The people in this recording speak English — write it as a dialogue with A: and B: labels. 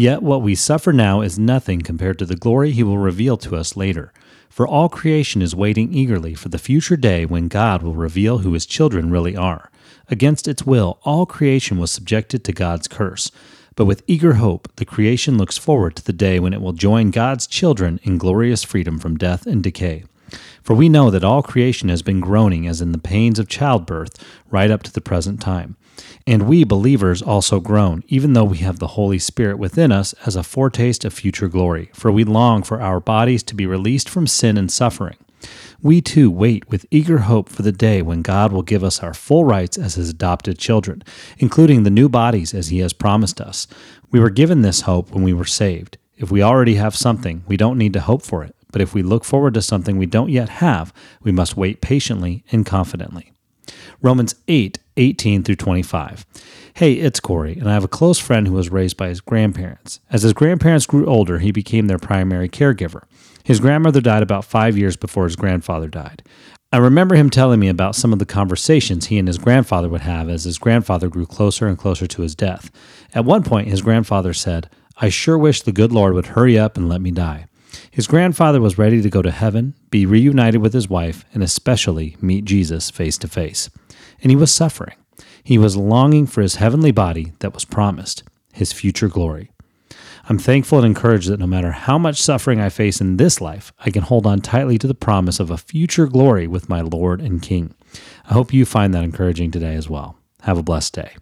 A: Yet what we suffer now is nothing compared to the glory he will reveal to us later. For all creation is waiting eagerly for the future day when God will reveal who his children really are. Against its will, all creation was subjected to God's curse. But with eager hope, the creation looks forward to the day when it will join God's children in glorious freedom from death and decay. For we know that all creation has been groaning as in the pains of childbirth right up to the present time. And we believers also groan, even though we have the Holy Spirit within us as a foretaste of future glory, for we long for our bodies to be released from sin and suffering. We too wait with eager hope for the day when God will give us our full rights as His adopted children, including the new bodies as He has promised us. We were given this hope when we were saved. If we already have something, we don't need to hope for it. But if we look forward to something we don't yet have, we must wait patiently and confidently. Romans 8, 18 through 25. Hey, it's Corey, and I have a close friend who was raised by his grandparents. As his grandparents grew older, he became their primary caregiver. His grandmother died about five years before his grandfather died. I remember him telling me about some of the conversations he and his grandfather would have as his grandfather grew closer and closer to his death. At one point, his grandfather said, I sure wish the good Lord would hurry up and let me die. His grandfather was ready to go to heaven, be reunited with his wife, and especially meet Jesus face to face. And he was suffering. He was longing for his heavenly body that was promised, his future glory. I'm thankful and encouraged that no matter how much suffering I face in this life, I can hold on tightly to the promise of a future glory with my Lord and King. I hope you find that encouraging today as well. Have a blessed day.